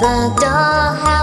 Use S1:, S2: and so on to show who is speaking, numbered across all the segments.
S1: the door.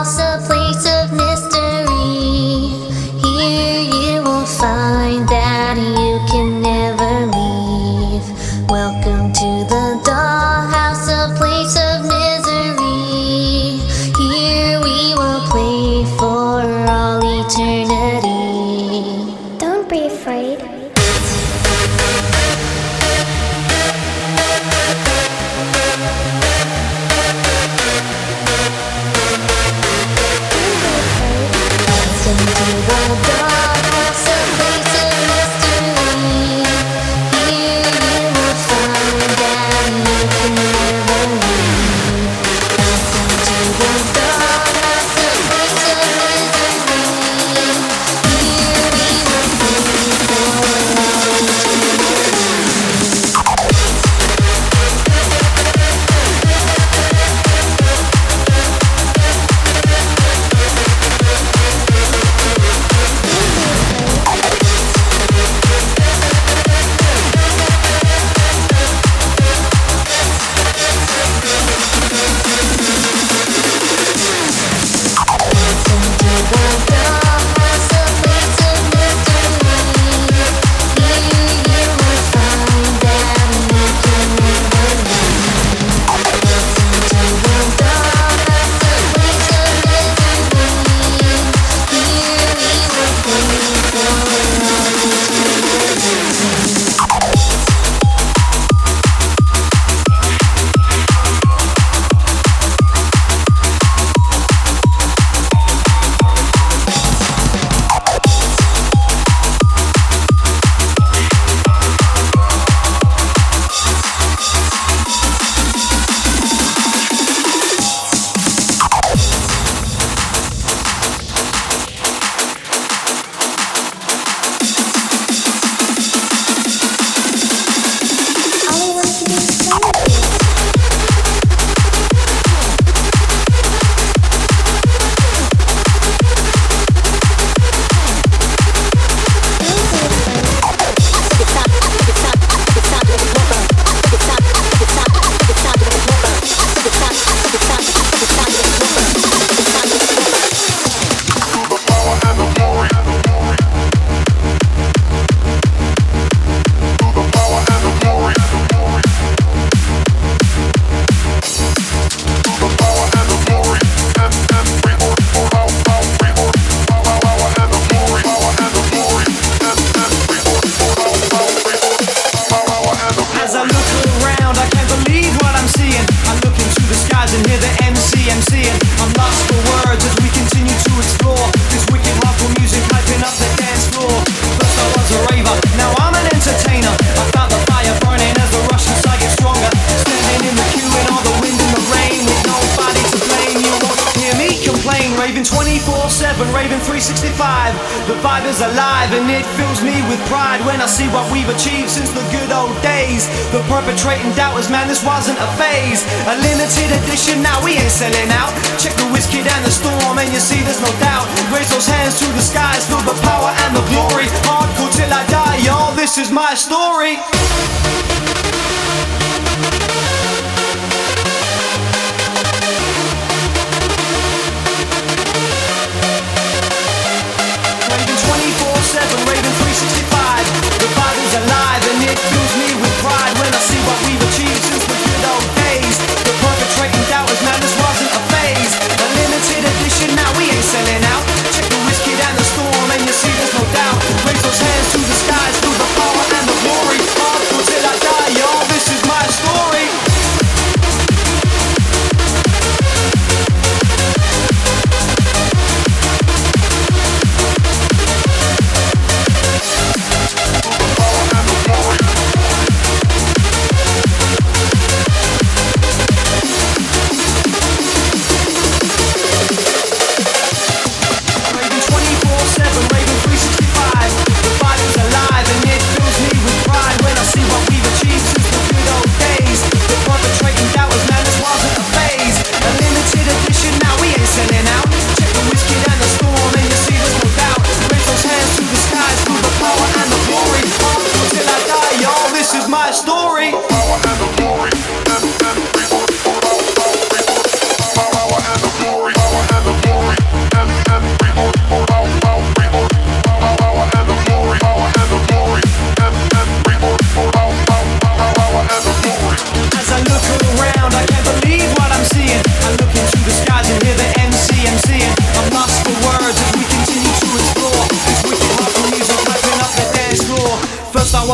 S1: alive and it fills me with pride when I see what we've achieved since the good old days. The perpetrating doubters, man, this wasn't a phase. A limited edition, now we ain't selling out. Check the whiskey and the storm, and you see there's no doubt. Raise those hands to the skies, feel the power and the glory. Hardcore till I die, y'all, this is my story.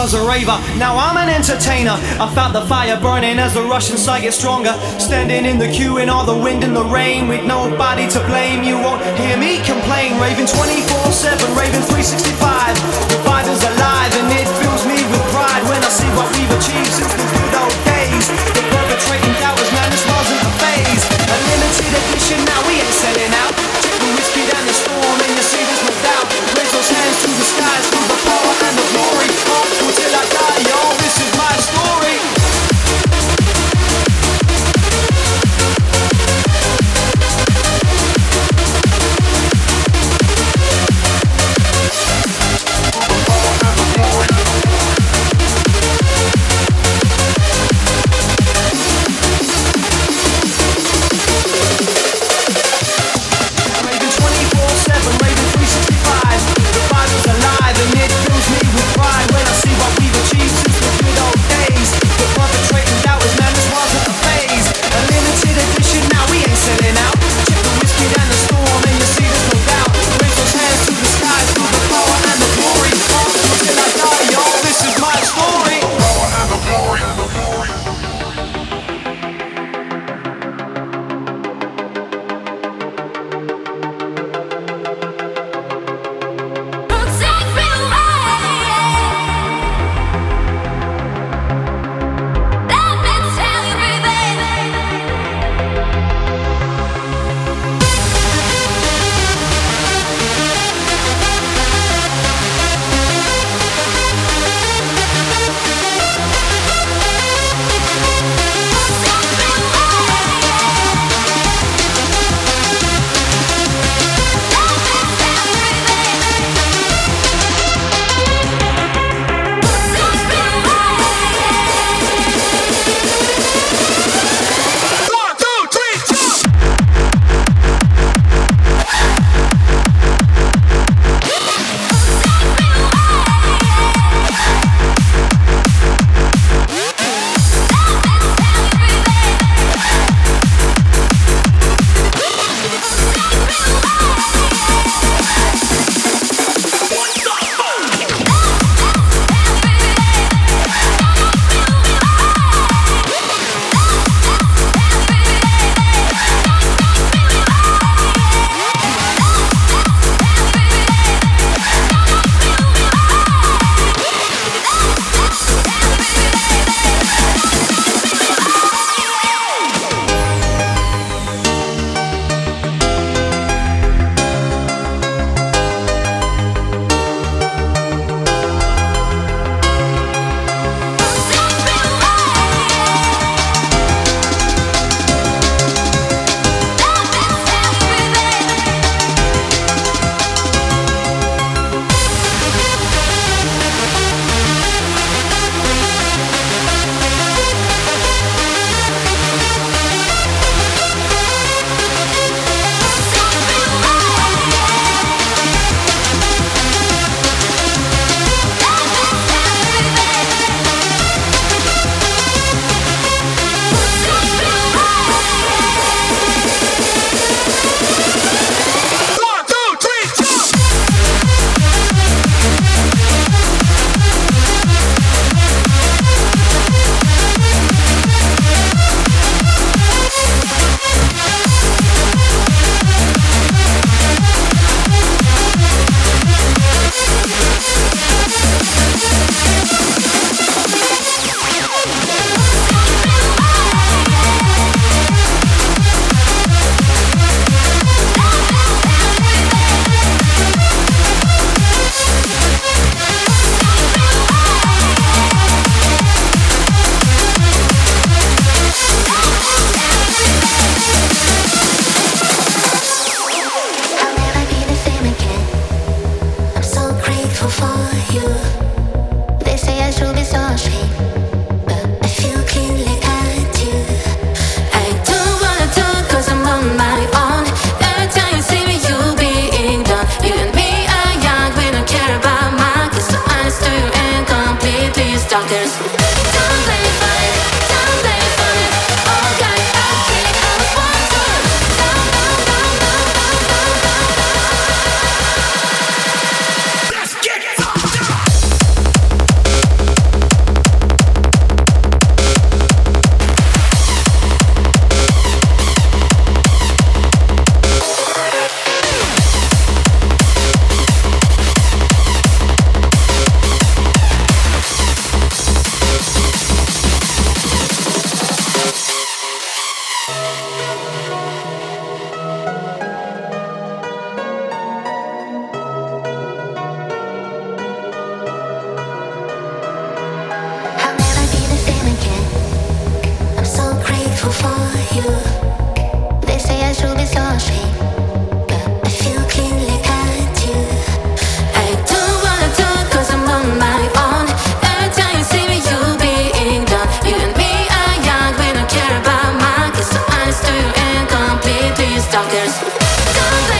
S1: was a raver, now I'm an entertainer. I felt the fire burning as the Russian side gets stronger. Standing in the queue in all the wind and the rain, with nobody to blame. You won't hear me complain. Raving 24 7, Raving 365. The vibe is alive and it fills me with pride when I see what we've achieved since the good old days. The perpetrating cowards, man, this wasn't a phase. A limited edition now.
S2: doctors. かん